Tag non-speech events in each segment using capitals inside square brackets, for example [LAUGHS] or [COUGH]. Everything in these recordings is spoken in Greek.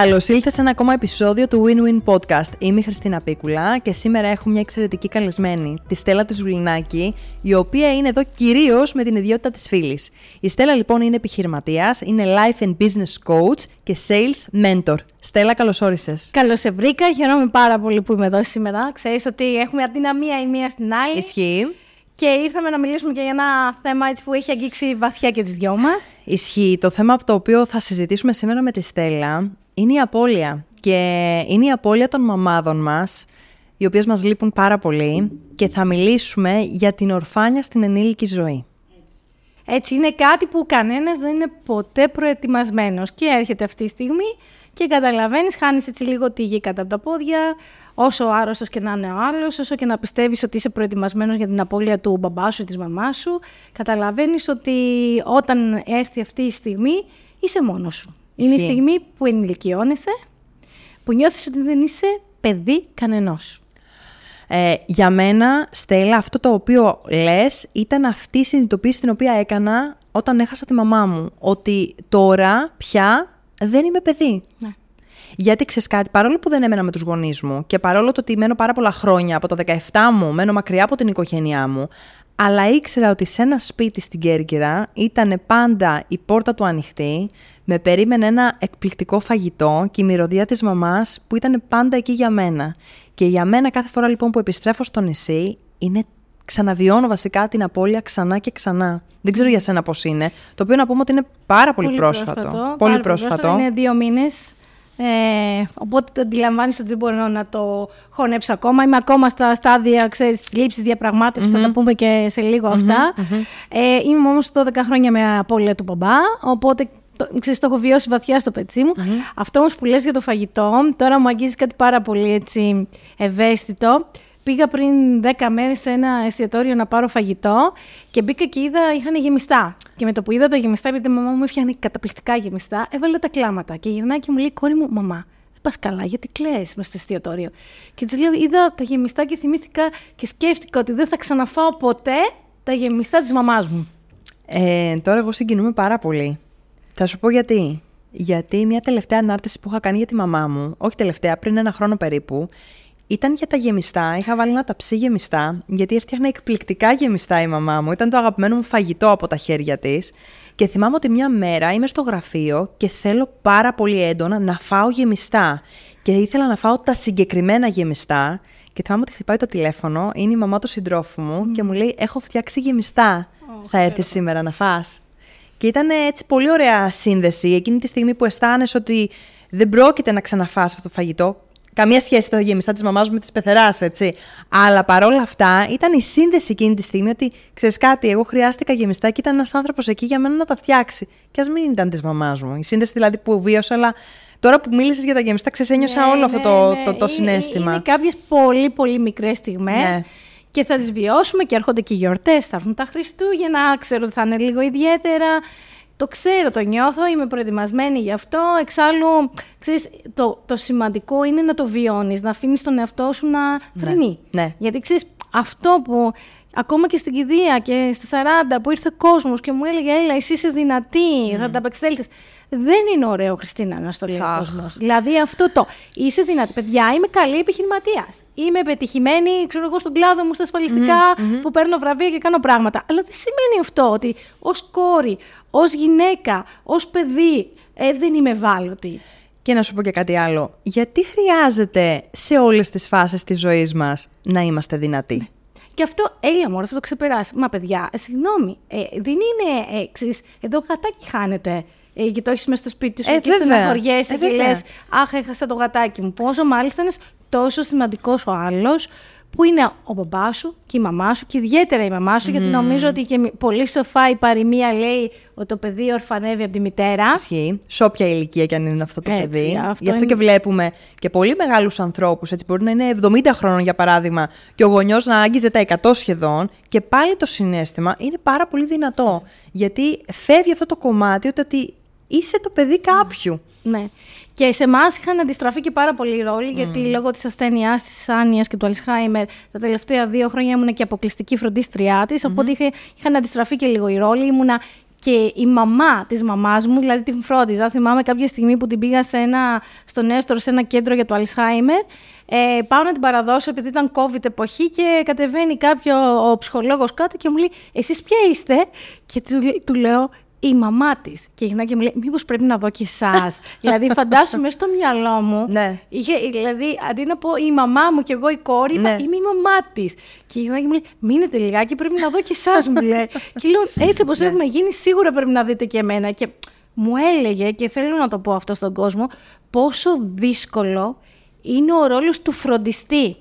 Καλώς ήλθες σε ένα ακόμα επεισόδιο του Win-Win Podcast. Είμαι η Χριστίνα Πίκουλα και σήμερα έχω μια εξαιρετική καλεσμένη, τη Στέλλα τη Βουλινάκη, η οποία είναι εδώ κυρίως με την ιδιότητα της φίλης. Η Στέλλα λοιπόν είναι επιχειρηματίας, είναι life and business coach και sales mentor. Στέλλα, καλώς όρισες. Καλώς σε βρήκα. Χαίρομαι πάρα πολύ που είμαι εδώ σήμερα. Ξέρεις ότι έχουμε αδυναμία η μία στην άλλη. Ισχύει. Και ήρθαμε να μιλήσουμε και για ένα θέμα έτσι, που έχει αγγίξει βαθιά και τις δυο μας. Ισχύει. Το θέμα από το οποίο θα συζητήσουμε σήμερα με τη Στέλλα είναι η απώλεια. Και είναι η απώλεια των μαμάδων μας, οι οποίες μας λείπουν πάρα πολύ και θα μιλήσουμε για την ορφάνια στην ενήλικη ζωή. Έτσι, είναι κάτι που κανένας δεν είναι ποτέ προετοιμασμένος και έρχεται αυτή τη στιγμή και καταλαβαίνεις, χάνεις έτσι λίγο τη γη κατά από τα πόδια, όσο άρρωστος και να είναι ο άλλος, όσο και να πιστεύεις ότι είσαι προετοιμασμένος για την απώλεια του μπαμπά σου ή της μαμάς σου, καταλαβαίνεις ότι όταν έρθει αυτή η στιγμή είσαι μόνος σου. Είναι η στιγμή που ενηλικιώνεσαι, που νιώθεις ότι δεν είσαι παιδί κανενός. Ε, για μένα, Στέλλα, αυτό το οποίο λες ήταν αυτή η συνειδητοποίηση την οποία έκανα όταν έχασα τη μαμά μου. Ότι τώρα πια δεν είμαι παιδί. Ναι. Γιατί ξέρεις κάτι, παρόλο που δεν έμενα με τους γονείς μου και παρόλο το ότι μένω πάρα πολλά χρόνια από τα 17 μου, μένω μακριά από την οικογένειά μου, αλλά ήξερα ότι σε ένα σπίτι στην Κέρκυρα ήταν πάντα η πόρτα του ανοιχτή, με περίμενε ένα εκπληκτικό φαγητό και η μυρωδία της μαμάς που ήταν πάντα εκεί για μένα. Και για μένα κάθε φορά λοιπόν που επιστρέφω στο νησί είναι ξαναβιώνω βασικά την απώλεια ξανά και ξανά. Δεν ξέρω για σένα πώς είναι. Το οποίο να πούμε ότι είναι πάρα πολύ, πρόσφατο. Πολύ πρόσφατο. Είναι δύο μήνες. Ε, οπότε αντιλαμβάνεις ότι δεν μπορώ να το χωνέψω ακόμα. Είμαι ακόμα στα στάδια ξέρεις, λήψης διαπραγμάτευσης, θα τα πούμε και σε λίγο αυτα Ε, είμαι όμως 12 χρόνια με απώλεια του μπαμπά, οπότε το, ξέρεις, το έχω βιώσει βαθιά στο πετσί μου. Αυτό όμως που λες για το φαγητό, τώρα μου αγγίζει κάτι πάρα πολύ έτσι, ευαίσθητο. Πήγα πριν 10 μέρες σε ένα εστιατόριο να πάρω φαγητό και μπήκα και είδα, είχαν γεμιστά. Και με το που είδα τα γεμιστά, επειδή η μαμά μου έφτιαχνε καταπληκτικά γεμιστά, έβαλε τα κλάματα. Και γυρνάει και μου λέει: Κόρη μου, μαμά, δεν πας καλά, γιατί κλαίει μες στο εστιατόριο. Και της λέω: Είδα τα γεμιστά και θυμήθηκα και σκέφτηκα ότι δεν θα ξαναφάω ποτέ τα γεμιστά της μαμάς μου. Ε, τώρα εγώ συγκινούμε πάρα πολύ. Θα σου πω γιατί. Γιατί μια τελευταία ανάρτηση που είχα κάνει για τη μαμά μου, όχι τελευταία, πριν ένα χρόνο περίπου, ήταν για τα γεμιστά. Είχα βάλει ένα ταψί γεμιστά, γιατί έφτιαχνα εκπληκτικά γεμιστά η μαμά μου. Ήταν το αγαπημένο μου φαγητό από τα χέρια της. Και θυμάμαι ότι μια μέρα είμαι στο γραφείο και θέλω πάρα πολύ έντονα να φάω γεμιστά. Και ήθελα να φάω τα συγκεκριμένα γεμιστά. Και θυμάμαι ότι χτυπάει το τηλέφωνο, είναι η μαμά του συντρόφου μου και μου λέει: Έχω φτιάξει γεμιστά. Θα έρθεις σήμερα να φας. Και ήταν έτσι πολύ ωραία σύνδεση εκείνη τη στιγμή που αισθάνεσαι ότι δεν πρόκειται να ξαναφάς αυτό το φαγητό. Καμία σχέση τα γεμιστά τη μαμάς μου με τη πεθεράς, έτσι. Αλλά παρόλα αυτά ήταν η σύνδεση εκείνη τη στιγμή ότι ξέρεις κάτι, εγώ χρειάστηκα γεμιστά και ήταν ένας άνθρωπος εκεί για μένα να τα φτιάξει. Και ας μην ήταν της μαμάς μου. Η σύνδεση δηλαδή που βίωσα, αλλά τώρα που μίλησες για τα γεμιστά, ξεσένιωσα ναι, όλο αυτό το, ναι, το, το, συνέστημα. Είναι, είναι κάποιες πολύ, πολύ μικρές στιγμές. Ναι. Και θα τις βιώσουμε και έρχονται και οι γιορτές. Θα έρθουν τα Χριστούγεννα, ξέρω ότι θα είναι λίγο ιδιαίτερα. Το ξέρω, το νιώθω, είμαι προετοιμασμένη γι' αυτό. Εξάλλου, ξέρεις, το, το σημαντικό είναι να το βιώνεις, να αφήνεις τον εαυτό σου να θρυνεί. Ναι, ναι. Γιατί ξέρεις, αυτό που ακόμα και στην κηδεία και στα 40 που ήρθε ο κόσμος και μου έλεγε «Έλα, εσύ είσαι δυνατή, θα τα απεξέλθεις». Δεν είναι ωραίο, Χριστίνα, να στο λέει ο κόσμος. Δηλαδή αυτό το. Είσαι δυνατή. Παιδιά, είμαι καλή επιχειρηματίας. Είμαι πετυχημένη, ξέρω εγώ, στον κλάδο μου στα ασφαλιστικα που παίρνω βραβεία και κάνω πράγματα. Αλλά δεν σημαίνει αυτό ότι ως κόρη, ως γυναίκα, ως παιδί, ε, δεν είμαι ευάλωτη. Και να σου πω και κάτι άλλο. Γιατί χρειάζεται σε όλες τις φάσεις της ζωής μας να είμαστε δυνατοί; Ναι. Και αυτό, έλεια μόνο, θα το ξεπεράσει. Μα παιδιά, ε, συγγνώμη, ε, δεν είναι έξι. Εδώ γατάκι χάνεται ε, και το έχεις μέσα στο σπίτι σου ε, και στεναχωριέσαι ε, και λες: Αχ, έχασα το γατάκι μου. Πόσο μάλιστα είναι τόσο σημαντικός ο άλλος που είναι ο μπαμπάς σου και η μαμά σου και ιδιαίτερα η μαμά σου, γιατί νομίζω ότι και πολύ σοφά η παροιμία λέει ότι το παιδί ορφανεύει από τη μητέρα. Ισχύει. Σε όποια ηλικία και αν είναι αυτό το Έτσι, παιδί. αυτό Γι' αυτό είναι- και βλέπουμε και πολύ μεγάλους ανθρώπους. Έτσι, μπορεί να είναι 70 χρόνων για παράδειγμα, και ο γονιός να άγγιζε τα 100 σχεδόν. Και πάλι το συνέστημα είναι πάρα πολύ δυνατό. Γιατί φεύγει αυτό το κομμάτι ότι- ότι είσαι το παιδί κάποιου. Ναι. Και σε εμάς είχαν αντιστραφεί και πάρα πολλοί ρόλοι, γιατί λόγω της ασθένειάς της Άνια και του Αλσχάιμερ, τα τελευταία δύο χρόνια ήμουνα και αποκλειστική φροντίστριά της. Οπότε είχε, είχαν αντιστραφεί και λίγο οι ρόλοι. Ήμουνα και η μαμά της μαμάς μου, δηλαδή την φρόντιζα. Θυμάμαι κάποια στιγμή που την πήγα σε ένα, στον Έστρο, σε ένα κέντρο για το Αλσχάιμερ. Ε, πάω να την παραδώσω επειδή ήταν COVID εποχή και κατεβαίνει κάποιο ο ψυχολόγος κάτω και μου λέει «Εσείς ποια είστε» και του, λέ- του λέω η μαμά της. Και γυρνάει και μου λέει: Μήπως πρέπει να δω και εσάς. [LAUGHS] δηλαδή, φαντάσου μέσα στο μυαλό μου. Ναι. Είχε, δηλαδή, αντί να πω η μαμά μου και εγώ η κόρη, είπα, Ναι. είμαι η μαμά της. Και γυρνάει και μου λέει: Μείνετε λιγάκι, πρέπει να δω και εσάς, μου λέει. [LAUGHS] και λέω: Έτσι όπως Ναι. έχουμε γίνει, σίγουρα πρέπει να δείτε και εμένα. Και μου έλεγε, και θέλω να το πω αυτό στον κόσμο, πόσο δύσκολο είναι ο ρόλος του φροντιστή.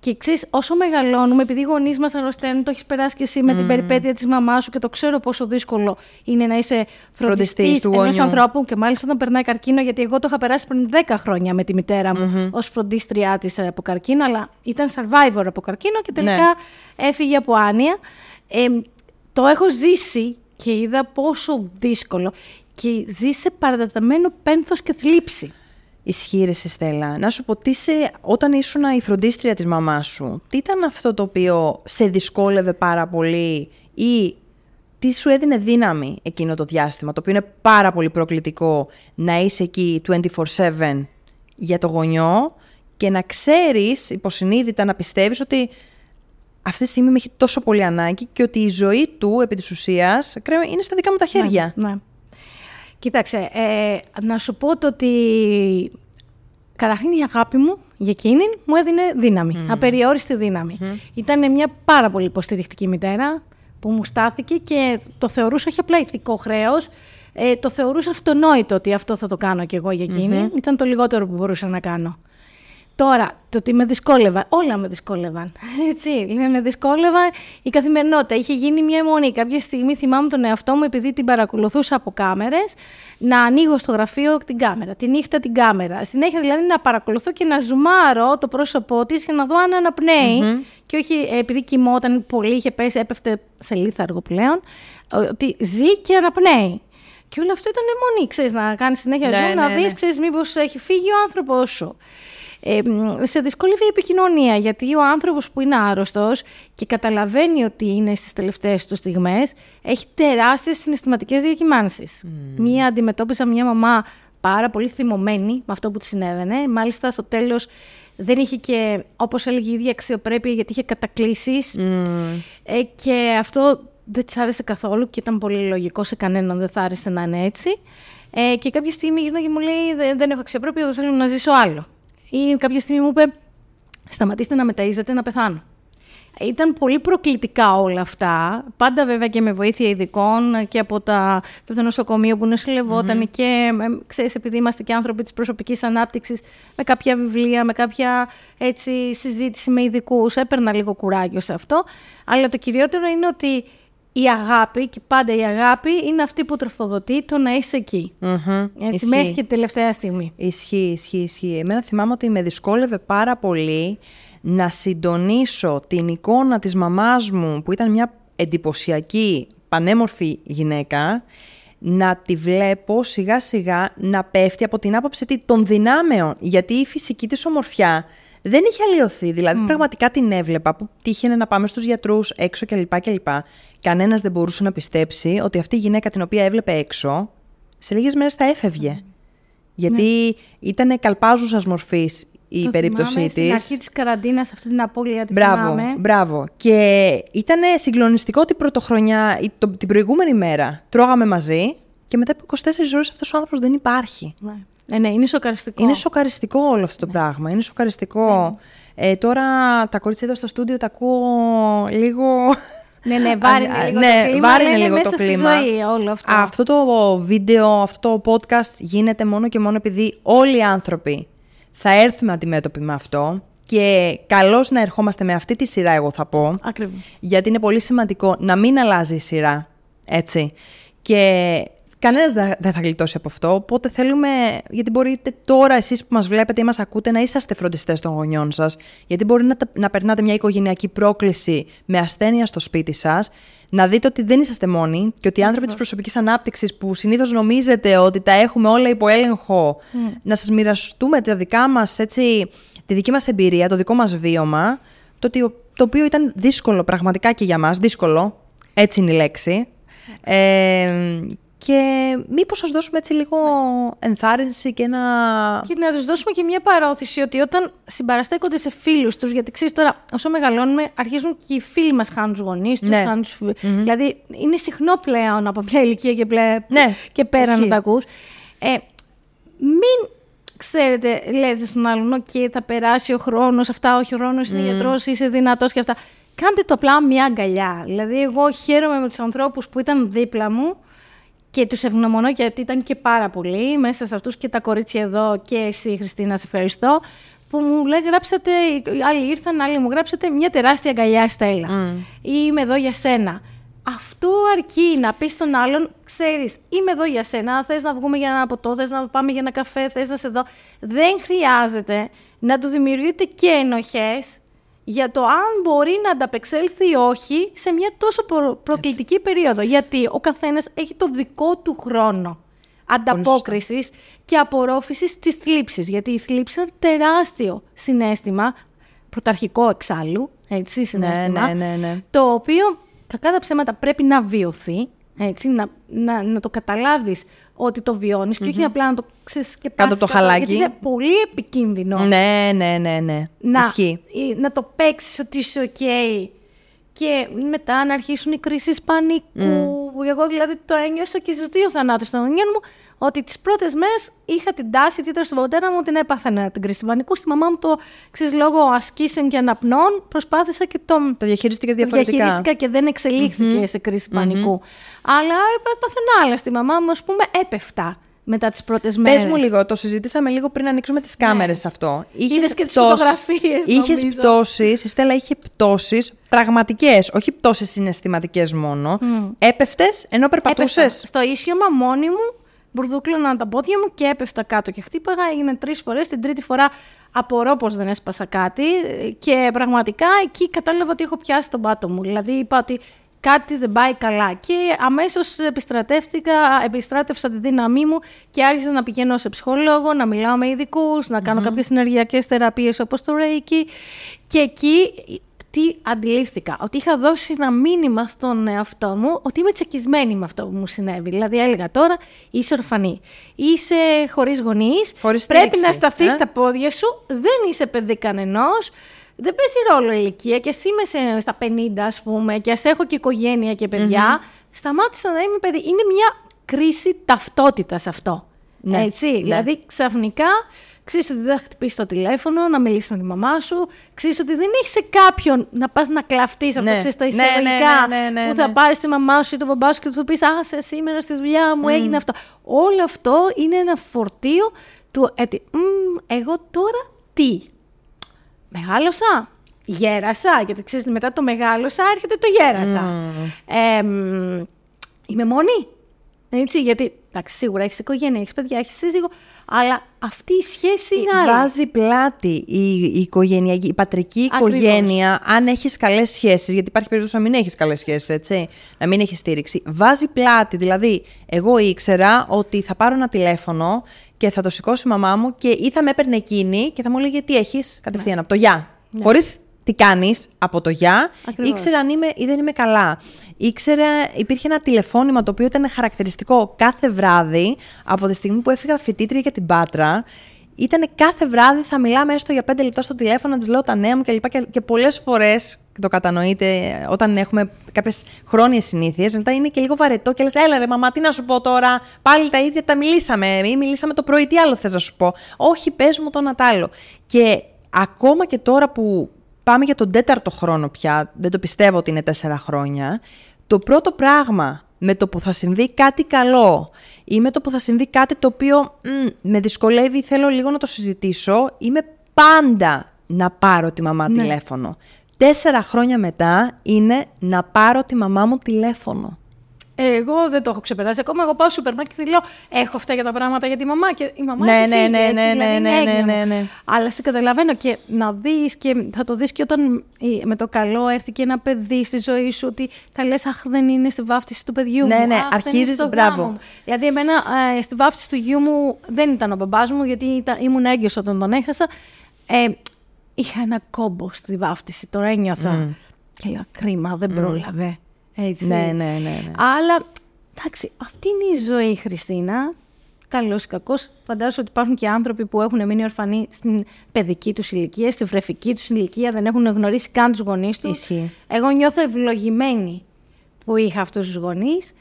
Και ξέρεις, όσο μεγαλώνουμε, επειδή οι γονείς μας αρρωσταίνουν, το έχεις περάσει και εσύ με την περιπέτεια της μαμάς σου και το ξέρω πόσο δύσκολο είναι να είσαι Φροντιστής φροντιστής του ενός γονιού. ανθρώπου. Και μάλιστα όταν περνάει καρκίνο, γιατί εγώ το είχα περάσει πριν 10 χρόνια με τη μητέρα μου ως φροντίστριά της από καρκίνο, αλλά ήταν survivor από καρκίνο και τελικά Ναι. έφυγε από άνοια. Ε, το έχω ζήσει και είδα πόσο δύσκολο. Και ζει σε παρατεταμένο πένθος και θλίψη. Ισχύει ρε σε, Στέλλα. Να σου πω, τι σε, όταν ήσουν η φροντίστρια της μαμάς σου, τι ήταν αυτό το οποίο σε δυσκόλευε πάρα πολύ ή τι σου έδινε δύναμη εκείνο το διάστημα, το οποίο είναι πάρα πολύ προκλητικό να είσαι εκεί 24-7 για το γονιό και να ξέρεις υποσυνείδητα να πιστεύεις ότι αυτή τη στιγμή με έχει τόσο πολύ ανάγκη και ότι η ζωή του επί της ουσίας κρέω, είναι στα δικά μου τα χέρια. Ναι. ναι. Κοίταξε, ε, να σου πω το ότι καταρχήν η αγάπη μου για εκείνη μου έδινε δύναμη, απεριόριστη δύναμη. Ήταν μια πάρα πολύ υποστηρικτική μητέρα που μου στάθηκε και το θεωρούσα όχι απλά ηθικό χρέος, ε, το θεωρούσα αυτονόητο ότι αυτό θα το κάνω κι εγώ για εκεινη Ήταν το λιγότερο που μπορούσα να κάνω. Τώρα, το ότι με δυσκόλευαν, όλα με δυσκόλευαν. [LAUGHS] Έτσι, δηλαδή με δυσκόλευαν η καθημερινότητα. Είχε γίνει μια αιμονή. Κάποια στιγμή θυμάμαι τον εαυτό μου, επειδή την παρακολουθούσα από κάμερες, να ανοίγω στο γραφείο την κάμερα, τη νύχτα την κάμερα. Συνέχεια δηλαδή να παρακολουθώ και να ζουμάρω το πρόσωπό της για να δω αν αναπνεει Και όχι ε, επειδή κοιμόταν πολύ, είχε πέσει, έπεφτε σε λίθαργο πλέον, ότι ζει και αναπνέει. Και όλο αυτό ήταν αιμονή, ξέρεις, να κάνεις συνέχεια Ναι, zoom, να ναι, δεις, ναι. ξέρεις, μήπως έχει φύγει ο άνθρωπος σου. Ε, μ, σε δυσκολεύει η επικοινωνία, γιατί ο άνθρωπος που είναι άρρωστος και καταλαβαίνει ότι είναι στις τελευταίες του στιγμές, έχει τεράστιες συναισθηματικές διακυμάνσεις. Μία αντιμετώπισα μια μαμά πάρα πολύ θυμωμένη με αυτό που της συνέβαινε. Μάλιστα στο τέλος δεν είχε και, όπως έλεγε η ίδια, αξιοπρέπεια γιατί είχε κατακλήσεις. Ε, και αυτό δεν της άρεσε καθόλου και ήταν πολύ λογικό σε κανέναν, δεν θα άρεσε να είναι έτσι. Ε, και κάποια στιγμή γύρνα και μου λέει: «Δεν- Δεν έχω αξιοπρέπεια, δεν θέλω να ζήσω άλλο. Ή κάποια στιγμή μου είπε: Σταματήστε να μεταΐζετε, να πεθάνω. Ήταν πολύ προκλητικά όλα αυτά. Πάντα βέβαια και με βοήθεια ειδικών και από, τα, και από το νοσοκομείο που νοσηλευόταν και ε, ξέρεις, επειδή είμαστε και άνθρωποι της προσωπικής ανάπτυξης με κάποια βιβλία, με κάποια έτσι, συζήτηση με ειδικούς, έπαιρνα λίγο κουράγιο σε αυτό. Αλλά το κυριότερο είναι ότι η αγάπη και πάντα η αγάπη είναι αυτή που τροφοδοτεί το να είσαι εκεί. Μμμ. Έτσι, Ισχύει. μέχρι και την τελευταία στιγμή. Ισχύει, ισχύει, ισχύει. Εμένα θυμάμαι ότι με δυσκόλευε πάρα πολύ να συντονίσω την εικόνα της μαμάς μου, που ήταν μια εντυπωσιακή, πανέμορφη γυναίκα, να τη βλέπω σιγά σιγά να πέφτει από την άποψη τι- των δυνάμεων. Γιατί η φυσική της ομορφιά δεν είχε αλλοιωθεί. Δηλαδή, πραγματικά την έβλεπα που τύχαινε να πάμε στους γιατρούς έξω κλπ. κλπ. Κανένας δεν μπορούσε να πιστέψει ότι αυτή η γυναίκα την οποία έβλεπε έξω, σε λίγες μέρες θα έφευγε. Γιατί ήταν καλπάζουσας μορφής η Το περίπτωσή θυμάμαι της. Στην αρχή της καραντίνας, αυτή την απώλεια τη Μπράβο, θυμάμαι. μπράβο. Και ήταν συγκλονιστικό την πρωτοχρονιά, η- το- την προηγούμενη μέρα. Τρώγαμε μαζί και μετά από 24 ώρες αυτός ο άνθρωπος δεν υπάρχει. Ναι. Ε, ναι, είναι σοκαριστικό. Είναι σοκαριστικό όλο αυτό το πράγμα. Είναι σοκαριστικό. Ε, τώρα τα κορίτσια εδώ στο στούντιο τα ακούω λίγο. Ναι, ναι, [LAUGHS] βάρινε Α, λίγο ναι, το κλίμα. βάρινε αλλά είναι λίγο μέσα το στη κλίμα. ζωή όλο αυτό. Αυτό το βίντεο, αυτό το podcast γίνεται μόνο και μόνο επειδή όλοι οι άνθρωποι θα έρθουμε αντιμέτωποι με αυτό Και καλώς να ερχόμαστε με αυτή τη σειρά, εγώ θα πω. Ακριβώς. Γιατί είναι πολύ σημαντικό να μην αλλάζει η σειρά. Έτσι. Και κανένας δεν θα γλιτώσει από αυτό. Οπότε θέλουμε, γιατί μπορείτε τώρα εσείς που μας βλέπετε ή μας ακούτε να είσαστε φροντιστές των γονιών σας. Γιατί μπορεί να, να περνάτε μια οικογενειακή πρόκληση με ασθένεια στο σπίτι σας. Να δείτε ότι δεν είσαστε μόνοι και ότι οι άνθρωποι της προσωπικής ανάπτυξης που συνήθως νομίζετε ότι τα έχουμε όλα υπό έλεγχο, να σας μοιραστούμε τα δικά μας έτσι τη δική μας εμπειρία, το δικό μας βίωμα, το, το οποίο ήταν δύσκολο πραγματικά και για μας, δύσκολο, έτσι είναι η λέξη. Ε, και μήπως σας δώσουμε έτσι λίγο ενθάρρυνση και να... Και να τους δώσουμε και μια παρόθηση ότι όταν συμπαραστέκονται σε φίλους τους, γιατί ξέρεις τώρα όσο μεγαλώνουμε αρχίζουν και οι φίλοι μας χάνουν τους γονείς τους, ναι. χάνουν Δηλαδή είναι συχνό πλέον από μια ηλικία και, πλέ... ναι. και πέρα να τα ακούς. Ε, μην ξέρετε, λέτε στον άλλον, OK, θα περάσει ο χρόνος, αυτά, όχι ο χρόνος είναι mm. γιατρός, είσαι δυνατός και αυτά. Κάντε το απλά μια αγκαλιά. Δηλαδή, εγώ χαίρομαι με τους ανθρώπους που ήταν δίπλα μου και τους ευγνωμονώ γιατί ήταν και πάρα πολλοί. Μέσα σε αυτούς και τα κορίτσια εδώ και εσύ, Χριστίνα, σε ευχαριστώ. Που μου λέει, γράψατε, άλλοι ήρθαν, άλλοι μου γράψατε μια τεράστια αγκαλιά, Στέλλα. Mm. Ή είμαι εδώ για σένα αυτό αρκεί να πεις στον άλλον, ξέρεις, είμαι εδώ για σένα. Θες να βγούμε για ένα ποτό, θες να πάμε για ένα καφέ, θες να σε δω. Δεν χρειάζεται να τους δημιουργείτε και ενοχές για το αν μπορεί να ανταπεξέλθει ή όχι σε μια τόσο προκλητική περίοδο. Γιατί ο καθένας έχει το δικό του χρόνο ανταπόκρισης και απορρόφησης της θλίψης. Γιατί η θλίψη είναι τεράστιο συνέστημα, πρωταρχικό εξάλλου, έτσι, συνέστημα, ναι, ναι, ναι, ναι. το οποίο κακά τα ψέματα πρέπει να βιωθεί, έτσι, να, να, να το καταλάβεις ότι το βιωνεις και όχι απλά να το ξέρεις και Κάτω το χαλάκι. Γιατί είναι πολύ επικίνδυνο. Ναι, ναι, ναι, ναι. Να, να το παίξεις ότι είσαι ok και μετά να αρχίσουν οι κρίσεις πανικού. Mm. Εγώ δηλαδή το ένιωσα και ζητεί ο θανάτος των γονιών μου ότι τις πρώτες μέρες είχα την τάση, ιδιαίτερα στον πατέρα μου, ότι έπαθαινα την κρίση πανικού. Στη μαμά μου το ξέρεις λόγω ασκήσεων και αναπνών. Προσπάθησα και το. Το διαχειριστήκα διαφορετικά. Το διαχειρίστηκα και δεν εξελιχθηκε σε κρίση πανικού. Αλλά έπαθαινα άλλα. Στη μαμά μου, ας πούμε, έπεφτα μετά τις πρώτες μέρες. Πε μου λίγο, το συζήτησαμε λίγο πριν ανοίξουμε τις κάμερες ναι. αυτό. Είχες και τις φωτογραφίες. Είχες πτώσεις, η Στέλλα είχε πτώσεις πραγματικές, όχι πτώσεις συναισθηματικές μόνο. Mm. Έπεφτες ενώ περπατούσες; Στο ίσιομα μόνη μου μπουρδούκλωνα τα πόδια μου και έπεφτα κάτω και χτύπαγα. Έγινε τρεις φορές. Την τρίτη φορά απορώ πως δεν έσπασα κάτι. Και πραγματικά εκεί κατάλαβα ότι έχω πιάσει τον πάτο μου. Δηλαδή είπα ότι κάτι δεν πάει καλά. Και αμέσως επιστρατεύτηκα, επιστράτευσα τη δύναμή μου και άρχισα να πηγαίνω σε ψυχολόγο, να μιλάω με ειδικούς, να κάνω mm-hmm. κάποιες ενεργειακές θεραπείες όπως το Reiki. Και εκεί τι αντιλήφθηκα. Ότι είχα δώσει ένα μήνυμα στον εαυτό μου ότι είμαι τσακισμένη με αυτό που μου συνέβη. Δηλαδή έλεγα τώρα είσαι ορφανή. Είσαι χωρίς γονείς. Πρέπει να σταθείς ε; στα πόδια σου. Δεν είσαι παιδί κανενός. Δεν παίζει ρόλο η ηλικία και εσύ είμαι στα 50 ας πούμε και ας έχω και οικογένεια και παιδιά. Σταμάτησα να είμαι παιδί. Είναι μια κρίση ταυτότητας αυτό. Ναι, Έτσι, ναι. δηλαδή ξαφνικά ξέρεις ότι δεν θα χτυπήσεις το τηλέφωνο, να μιλήσεις με τη μαμά σου. Ξέρεις ότι δεν έχεις σε κάποιον να πας να κλαφτείς αυτό, ναι. ξέρεις τα ναι, ναι, εισαγωγικά. Ναι, ναι, ναι, που θα πάρεις τη μαμά σου ή τον μπαμπά σου και του πεις Α, σε σήμερα στη δουλειά μου έγινε αυτό. Όλο αυτό είναι ένα φορτίο του ότι εγώ τώρα τι. Μεγάλωσα. Γέρασα, γιατί ξέρεις, μετά το μεγάλωσα έρχεται το γέρασα. Ε, είμαι μόνη. Έτσι, γιατί εντάξει, σίγουρα έχεις οικογένεια, έχεις παιδιά, έχεις σύζυγο, αλλά αυτή η σχέση είναι άλλη. Βάζει πλάτη η, η οικογένεια, η πατρική οικογένεια, αν έχεις καλές σχέσεις, γιατί υπάρχει περίπτωση να μην έχεις καλές σχέσεις, έτσι, να μην έχεις στήριξη. Βάζει πλάτη. Δηλαδή, εγώ ήξερα ότι θα πάρω ένα τηλέφωνο και θα το σηκώσει η μαμά μου και ή θα με έπαιρνε εκείνη και θα μου έλεγε τι έχεις κατευθείαν ναι. από το γεια. Ναι. Χωρίς τι κάνεις από το γεια, ήξερα αν είμαι ή δεν είμαι καλά. Ήξερα, υπήρχε ένα τηλεφώνημα το οποίο ήταν χαρακτηριστικό κάθε βράδυ από τη στιγμή που έφυγα φοιτήτρια για την Πάτρα. Ήταν κάθε βράδυ θα μιλάμε έστω για πέντε λεπτά στο τηλέφωνο, να της λέω τα νέα μου κλπ. Και, και πολλές φορές, και το κατανοείτε, όταν έχουμε κάποιες χρόνιες συνήθειες, μετά είναι και λίγο βαρετό και λες: Έλα ρε, μαμά, τι να σου πω τώρα; Πάλι τα ίδια τα μιλήσαμε. Ή μιλήσαμε το πρωί, τι άλλο θες να σου πω; Όχι, πες μου το να Και ακόμα και τώρα που πάμε για τον τέταρτο χρόνο πια, δεν το πιστεύω ότι είναι τέσσερα χρόνια, το πρώτο πράγμα με το που θα συμβεί κάτι καλό ή με το που θα συμβεί κάτι το οποίο με δυσκολεύει, θέλω λίγο να το συζητήσω, είμαι πάντα να πάρω τη μαμά τηλέφωνο. Τέσσερα χρόνια μετά είναι να πάρω τη μαμά μου τηλέφωνο. Εγώ δεν το έχω ξεπεράσει ακόμα. Εγώ πάω στο σούπερ μάρκετ και λέω: Έχω αυτά για τα πράγματα για τη μαμά. Και η μαμά Ναι, έχει ναι, φύγει, ναι, έτσι, ναι, δηλαδή ναι, είναι ναι, έγνοια ναι, μου. ναι. Αλλά σε καταλαβαίνω και να δεις και θα το δεις και όταν η- με το καλό έρθει και ένα παιδί στη ζωή σου ότι θα λες: Αχ, δεν είναι στη βάφτιση του παιδιού Ναι, μου. ναι, Αχ, δεν αρχίζεις, είναι στο μπράβο. γάμο μου». Δηλαδή, εμένα ε, στη βάφτιση του γιού μου δεν ήταν ο μπαμπάς μου, γιατί ήταν, ήμουν έγκυος όταν τον έχασα. Ε, είχα ένα κόμπο στη βάφτιση, τώρα ένιωθα. Και λέω: Κρίμα, δεν πρόλαβε. Έτσι. Ναι, ναι, ναι, ναι. Αλλά εντάξει, αυτή είναι η ζωή, Χριστίνα. Καλός ή κακός. Φαντάζομαι ότι υπάρχουν και άνθρωποι που έχουν μείνει ορφανοί στην παιδική τους ηλικία, στη βρεφική τους ηλικία, δεν έχουν γνωρίσει καν τους γονείς τους. Ισχύει. Εγώ νιώθω ευλογημένη που είχα αυτούς τους γονείς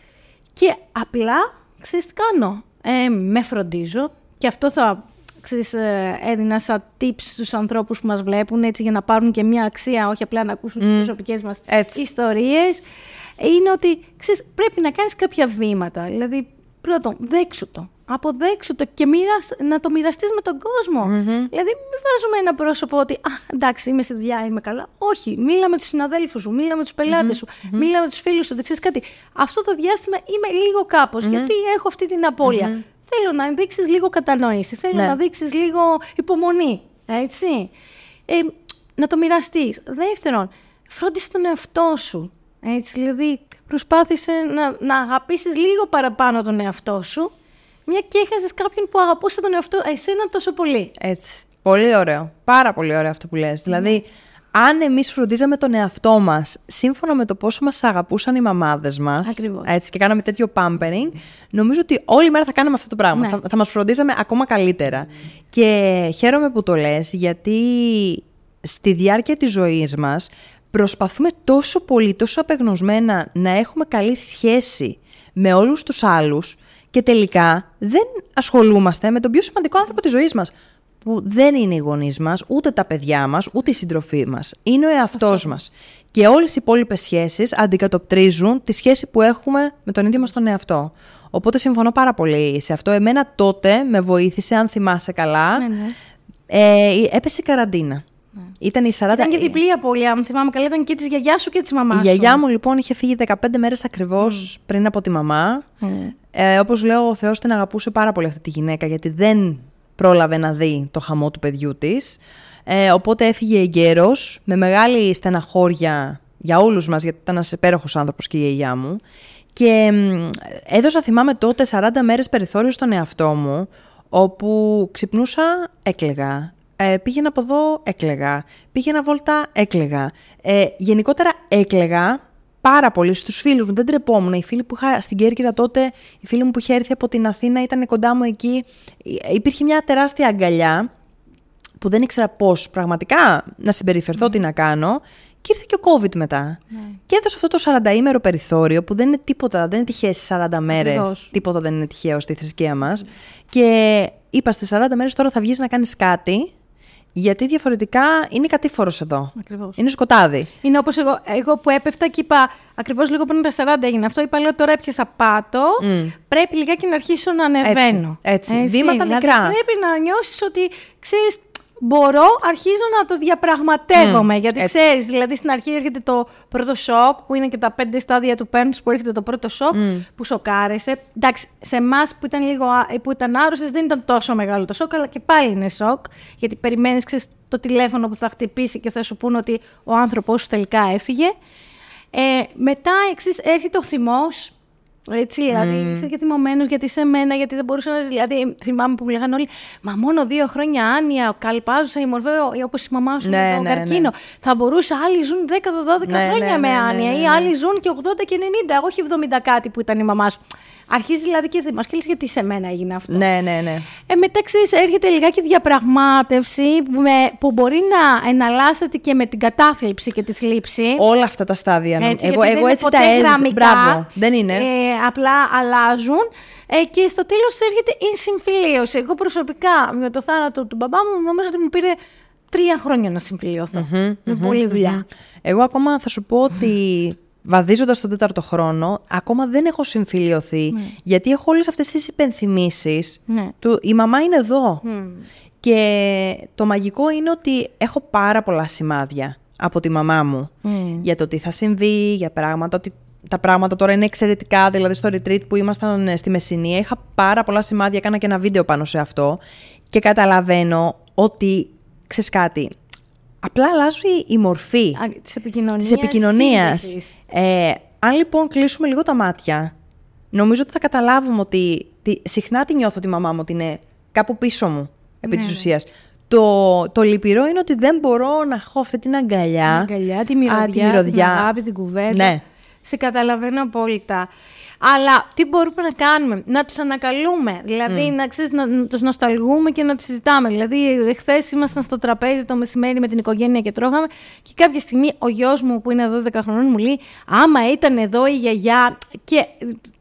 και απλά ξέρεις τι κάνω. Ε, με φροντίζω και αυτό θα ξέρεις, ε, έδινα σαν tips στους ανθρώπους που μας βλέπουν έτσι για να πάρουν και μια αξία, όχι απλά να ακούσουν τις προσωπικές μας Έτσι. ιστορίες. Είναι ότι ξέρεις, πρέπει να κάνεις κάποια βήματα. Δηλαδή, πρώτον, δέξου το. Αποδέξου το και μοίρας, να το μοιραστείς με τον κόσμο. Δηλαδή, μην βάζουμε ένα πρόσωπο ότι «Α, εντάξει, είμαι στη δουλειά, είμαι καλά». Όχι, μίλα με τους συναδέλφους σου, μίλα με τους πελατες σου, μίλα με τους φίλους σου. Δεν ξέρεις κάτι. Αυτό το διάστημα είμαι λίγο κάπως, γιατί έχω αυτή την απώλεια. Θέλω να δείξεις λίγο κατανόηση, θέλω Ναι. να δείξεις λίγο υπομονή, έτσι. Ε, να το μοιραστείς. Δεύτερον, φρόντισε τον εαυτό σου. Έτσι, δηλαδή, προσπάθησε να, να αγαπήσεις λίγο παραπάνω τον εαυτό σου, μια και έχασες κάποιον που αγαπούσε τον εαυτό εσένα τόσο πολύ. Έτσι. Πολύ ωραίο. Πάρα πολύ ωραίο αυτό που λες. Δηλαδή, αν εμείς φροντίζαμε τον εαυτό μας σύμφωνα με το πόσο μας αγαπούσαν οι μαμάδες μας Ακριβώς. έτσι, και κάναμε τέτοιο pampering, νομίζω ότι όλη μέρα θα κάναμε αυτό το πράγμα. Ναι. Θα, θα μας φροντίζαμε ακόμα καλύτερα. Και χαίρομαι που το λες, γιατί στη διάρκεια της ζωής μας προσπαθούμε τόσο πολύ, τόσο απεγνωσμένα να έχουμε καλή σχέση με όλους τους άλλους και τελικά δεν ασχολούμαστε με τον πιο σημαντικό άνθρωπο της ζωής μας που δεν είναι οι γονείς μας, ούτε τα παιδιά μας, ούτε η συντροφή μας. Είναι ο εαυτός μας. Και όλες οι υπόλοιπες σχέσεις αντικατοπτρίζουν τη σχέση που έχουμε με τον ίδιο μας τον εαυτό. Οπότε συμφωνώ πάρα πολύ σε αυτό. Εμένα τότε με βοήθησε, αν θυμάσαι καλά, Ναι, ναι. ε, έπεσε καραντίνα. Ήταν η 40... Ήταν και διπλή απώλεια, αν θυμάμαι καλά, ήταν και της γιαγιάς σου και της μαμάς Η σου. γιαγιά μου λοιπόν είχε φύγει 15 μέρες ακριβώς πριν από τη μαμά. Ε, όπως λέω, ο Θεός την αγαπούσε πάρα πολύ αυτή τη γυναίκα γιατί δεν πρόλαβε να δει το χαμό του παιδιού της. Ε, οπότε έφυγε εγκαίρος, με μεγάλη στεναχώρια για όλους μας, γιατί ήταν ένας υπέροχος άνθρωπος και η γιαγιά μου. Και μ, έδωσα, θυμάμαι τότε, 40 μέρες περιθώριο στον εαυτό μου, όπου ξυπνούσα, έκλαιγα. Ε, πήγαινα από εδώ, έκλαιγα. Πήγαινα βόλτα, έκλαιγα. Ε, γενικότερα έκλαιγα πάρα πολύ στους φίλους μου. Δεν τρεπόμουν. Οι φίλοι που είχα στην Κέρκυρα τότε, οι φίλοι μου που είχε έρθει από την Αθήνα ήταν κοντά μου εκεί. Ε, Υπήρχε μια τεράστια αγκαλιά που δεν ήξερα πώς πραγματικά να συμπεριφερθώ, τι να κάνω. Και ήρθε και ο COVID μετά. Και έδωσε αυτό το 40 ημέρο περιθώριο που δεν είναι τίποτα, δεν είναι τυχαίο στις 40 μέρες. Ακριβώς. Τίποτα δεν είναι τυχαίο στη θρησκεία μας. Και είπα στις 40 μέρες τώρα θα βγεις να κάνεις κάτι, γιατί διαφορετικά είναι κατήφορος εδώ. Ακριβώς. Είναι σκοτάδι. Είναι όπως εγώ, εγώ που έπεφτα και είπα, ακριβώς λίγο πριν τα 40 έγινε αυτό, είπα λέω τώρα έπιασα πάτο, πρέπει λιγάκι να αρχίσω να ανεβαίνω. έτσι. Βήματα δηλαδή, μικρά. Πρέπει να νιώσεις ότι, ξέρεις, μπορώ, αρχίζω να το διαπραγματεύομαι. γιατί έτσι. ξέρεις, δηλαδή στην αρχή έρχεται το πρώτο σοκ, που είναι και τα πέντε στάδια του πέρντος που έρχεται το πρώτο σοκ, που σοκάρεσαι. Εντάξει, σε εμάς που ήταν λίγο α- που ήταν άρρωστες δεν ήταν τόσο μεγάλο το σοκ, αλλά και πάλι είναι σοκ, γιατί περιμένεις, ξέρεις, το τηλέφωνο που θα χτυπήσει και θα σου πούνε ότι ο άνθρωπός σου τελικά έφυγε. Ε, μετά εξής, έρχεται ο θυμός, έτσι, δηλαδή είσαι και θυμωμένος γιατί σε μένα, γιατί δεν μπορούσα να ζεις. Δηλαδή, θυμάμαι που μου λέγανε όλοι, Μα μόνο δύο χρόνια άνοια, ο καλπάζουσα, η μορφέ, όπως η μαμά σου Ναι, με τον ναι, ναι. καρκίνο. Θα μπορούσε, άλλοι ζουν 10-12 Ναι, χρόνια ναι, με ναι, ναι, άνοια, ναι, ή ναι. άλλοι ζουν και 80 και 90, όχι 70 κάτι που ήταν η μαμά σου. Αρχίζει δηλαδή και θυμάσαι και λες, γιατί σε μένα έγινε αυτό. Ναι, ναι, ναι. Ε, μετά ξέρεις, έρχεται λιγάκι διαπραγμάτευση που, με- που μπορεί να εναλλάσσεται και με την κατάθλιψη και τη θλίψη. Όλα αυτά τα στάδια. νομ- Έτσι, εγώ γιατί δεν εγώ είναι έτσι ποτέ τα έζησα. γραμμικά, Μπράβο. Δεν είναι. Ε, απλά αλλάζουν. Ε, και στο τέλος έρχεται η συμφιλίωση. Εγώ προσωπικά με το θάνατο του μπαμπά μου νομίζω ότι μου πήρε τρία χρόνια να συμφιλιωθώ. με πολλή δουλειά. Εγώ ακόμα θα σου πω ότι βαδίζοντας τον τέταρτο χρόνο, ακόμα δεν έχω συμφιλειωθεί, γιατί έχω όλες αυτές τις υπενθυμίσεις Ναι. του «η μαμά είναι εδώ». Και το μαγικό είναι ότι έχω πάρα πολλά σημάδια από τη μαμά μου για το τι θα συμβεί, για πράγματα, ότι τα πράγματα τώρα είναι εξαιρετικά. Δηλαδή, στο retreat που ήμασταν ε, στη Μεσσηνία, είχα πάρα πολλά σημάδια. Έκανα και ένα βίντεο πάνω σε αυτό. Και καταλαβαίνω ότι, ξέρεις κάτι, απλά αλλάζει η μορφή της επικοινωνίας. Ε, αν λοιπόν κλείσουμε λίγο τα μάτια, νομίζω ότι θα καταλάβουμε ότι συχνά τη νιώθω τη μαμά μου ότι είναι κάπου πίσω μου, επί ναι, της ναι. ουσίας. Το, το λυπηρό είναι ότι δεν μπορώ να έχω αυτή την αγκαλιά. Την αγκαλιά, τη μυρωδιά, τη μυρωδιά. την αγάπη, την κουβέντα. Ναι. Σε καταλαβαίνω απόλυτα. Αλλά τι μπορούμε να κάνουμε, να τους ανακαλούμε. Δηλαδή, να, ξέρεις, να, να τους νοσταλγούμε και να τους συζητάμε. Δηλαδή, χθε ήμασταν στο τραπέζι το μεσημέρι με την οικογένεια και τρώγαμε. Και κάποια στιγμή ο γιος μου, που είναι 12 χρονών, μου λέει: Άμα ήταν εδώ η γιαγιά. Και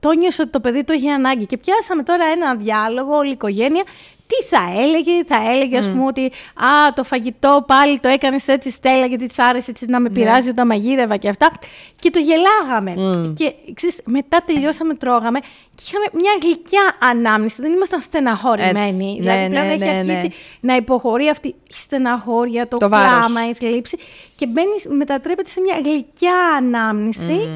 το νιώσε ότι το παιδί το είχε ανάγκη. Και πιάσαμε τώρα ένα διάλογο, όλη η οικογένεια τι θα έλεγε, θα έλεγε, ας πούμε, ότι Α, το φαγητό πάλι το έκανες έτσι, Στέλλα, γιατί της άρεσε έτσι να με ναι. πειράζει όταν μαγείρευα και αυτά. Και το γελάγαμε. Και ξέρεις, μετά τελειώσαμε, τρώγαμε και είχαμε μια γλυκιά ανάμνηση. Δεν ήμασταν στεναχωρημένοι. Έτσι. Δηλαδή, ναι, πλέον ναι, έχει ναι, αρχίσει να υποχωρεί αυτή η στεναχώρια, το, το κλάμα, η θλίψη. Και μπαίνεις, μετατρέπεται σε μια γλυκιά ανάμνηση.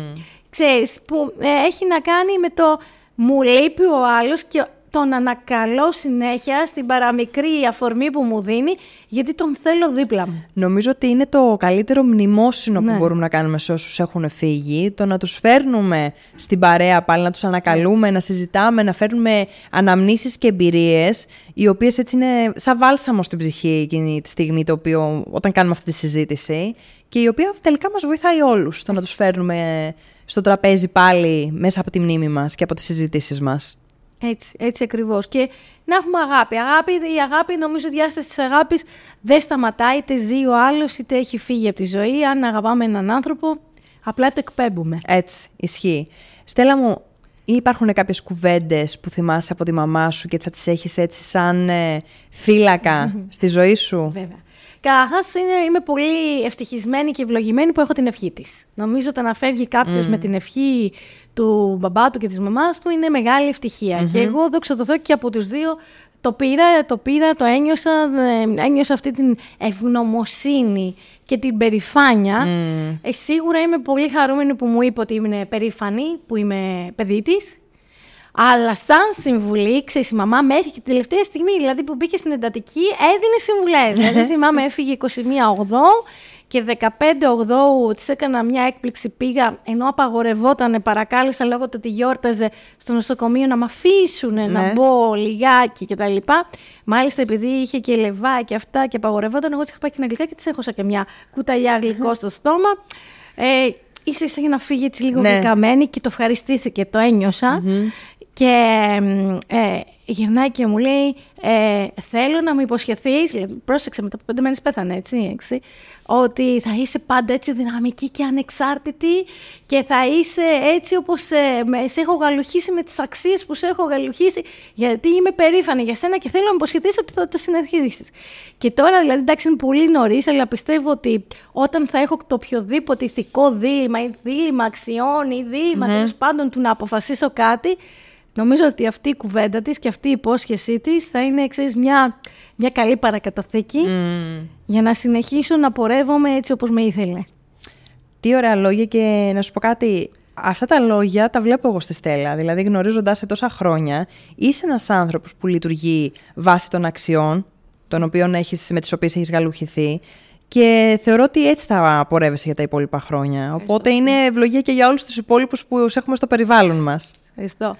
Ξέρεις, που ε, έχει να κάνει με το μου λείπει ο άλλος και τον ανακαλώ συνέχεια στην παραμικρή αφορμή που μου δίνει, γιατί τον θέλω δίπλα μου. Νομίζω ότι είναι το καλύτερο μνημόσυνο που ναι. μπορούμε να κάνουμε σε όσους έχουν φύγει, το να τους φέρνουμε στην παρέα πάλι, να τους ανακαλούμε, να συζητάμε, να φέρνουμε αναμνήσεις και εμπειρίες, οι οποίες έτσι είναι σαν βάλσαμο στην ψυχή εκείνη τη στιγμή, το οποίο, όταν κάνουμε αυτή τη συζήτηση, και η οποία τελικά μας βοηθάει όλους, το να τους φέρνουμε στο τραπέζι πάλι μέσα από τη μνήμη μας και από τις συζητήσεις μας. Έτσι, έτσι ακριβώς. Και να έχουμε αγάπη. αγάπη. Η αγάπη, νομίζω, η διάσταση της αγάπης δεν σταματάει, είτε ζει ο άλλος, είτε έχει φύγει από τη ζωή. Αν αγαπάμε έναν άνθρωπο, απλά το εκπέμπουμε. Έτσι, ισχύει. Στέλλα μου, υπάρχουν κάποιες κουβέντες που θυμάσαι από τη μαμά σου και θα τις έχεις έτσι σαν ε, φύλακα [LAUGHS] στη ζωή σου; Βέβαια. Καταρχάς, είμαι πολύ ευτυχισμένη και ευλογημένη που έχω την ευχή της. Νομίζω ότι να φεύγει κάποιος με την ευχή του μπαμπά του και της μαμάς του είναι μεγάλη Και εγώ δόξα τω Θεώ και από τους δύο το πήρα, το πήρα, το ένιωσα, ε, ένιωσα αυτή την ευγνωμοσύνη και την περηφάνεια. Ε, σίγουρα είμαι πολύ χαρούμενη που μου είπε ότι είμαι περήφανη, που είμαι παιδί της. Αλλά σαν συμβουλή, ξέρεις, η μαμά μέχρι και την τελευταία στιγμή, δηλαδή που μπήκε στην εντατική, έδινε συμβουλές. [LAUGHS] δηλαδή θυμάμαι, έφυγε 21 Ογδόου και 15 Ογδόου της έκανα μια έκπληξη. Πήγα, ενώ απαγορευόταν, παρακάλεσα λόγω του ότι γιόρταζε στο νοσοκομείο να με αφήσουν ναι. να μπω λιγάκι κτλ. Μάλιστα, επειδή είχε και λεβά και αυτά και απαγορευόταν, εγώ της είχα πάει και αγγλικά και της έχωσα και μια κουταλιά γλυκό στο στόμα. Ε, ίσα ίσα για να φύγει έτσι λίγο ναι. γλυκαμένη και το ευχαριστήθηκε, το ενιωσα Και ε, γυρνάει και μου λέει, ε, θέλω να μου υποσχεθείς, πρόσεξε μετά από πέντε μέρες πέθανε έτσι, έτσι, ότι θα είσαι πάντα έτσι δυναμική και ανεξάρτητη και θα είσαι έτσι όπως ε, με, σε έχω γαλουχίσει με τις αξίες που σε έχω γαλουχίσει γιατί είμαι περήφανη για σένα και θέλω να μου υποσχεθείς ότι θα το συνεχίσεις. Και τώρα δηλαδή εντάξει είναι πολύ νωρίς, αλλά πιστεύω ότι όταν θα έχω το οποιοδήποτε ηθικό δίλημα ή δίλημα αξιών ή δίλημα mm-hmm. τέλος πάντων του να αποφασίσω κάτι, Νομίζω ότι αυτή η κουβέντα της και αυτή η υπόσχεσή της θα είναι εξής, μια, μια καλή παρακαταθήκη για να συνεχίσω να πορεύομαι έτσι όπως με ήθελε. Τι ωραία λόγια και να σου πω κάτι, αυτά τα λόγια τα βλέπω εγώ στη Στέλλα. Δηλαδή, γνωρίζοντα σε τόσα χρόνια, είσαι ένας άνθρωπος που λειτουργεί βάσει των αξιών, των οποίων έχεις, με τις οποίες έχεις γαλουχηθεί. Και θεωρώ ότι έτσι θα πορεύεσαι για τα υπόλοιπα χρόνια. Οπότε είναι ευλογία και για όλους τους υπόλοιπους που έχουμε στο περιβάλλον μας. Ευχαριστώ.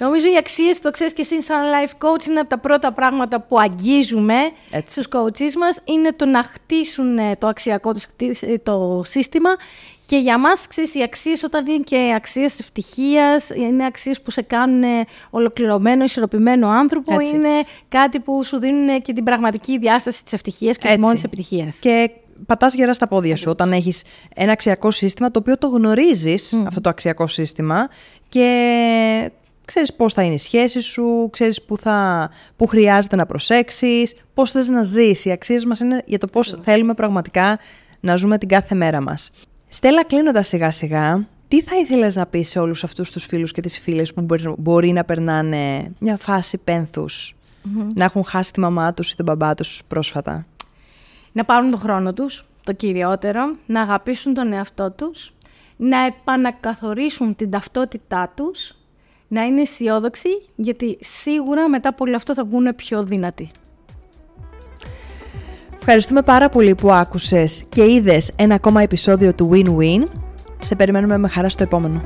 Νομίζω οι αξίες, το ξέρεις και εσύ, σαν life coach, είναι από τα πρώτα πράγματα που αγγίζουμε στους coaches μας. Είναι το να χτίσουν ε, το αξιακό ε, το σύστημα. Και για μας, ξέρεις, οι αξίες, όταν είναι και αξίες ευτυχίας, είναι αξίες που σε κάνουν ολοκληρωμένο, ισορροπημένο άνθρωπο, είναι κάτι που σου δίνουν και την πραγματική διάσταση της ευτυχίας και της μόνης επιτυχίας. Και πατάς γερά στα πόδια σου όταν έχεις ένα αξιακό σύστημα το οποίο το γνωρίζεις, αυτό το αξιακό σύστημα, και ξέρεις πώς θα είναι η σχέση σου, ξέρεις που, θα, που χρειάζεται να προσέξεις, πώς θες να ζεις. Οι αξίες μας είναι για το πώς θέλουμε πραγματικά να ζούμε την κάθε μέρα μας. Στέλλα, κλείνοντας σιγά σιγά, τι θα ήθελες να πεις σε όλους αυτούς τους φίλους και τις φίλες που μπορεί να περνάνε μια φάση πένθους; Να έχουν χάσει τη μαμά τους ή τον μπαμπά τους πρόσφατα; Να πάρουν τον χρόνο τους, το κυριότερο, να αγαπήσουν τον εαυτό τους, να επανακαθορίσουν την ταυτότητά τους, να είναι αισιόδοξοι, γιατί σίγουρα μετά από όλο αυτό θα βγουν πιο δυνατοί. Ευχαριστούμε πάρα πολύ που άκουσες και είδες ένα ακόμα επεισόδιο του Win-Win. Σε περιμένουμε με χαρά στο επόμενο.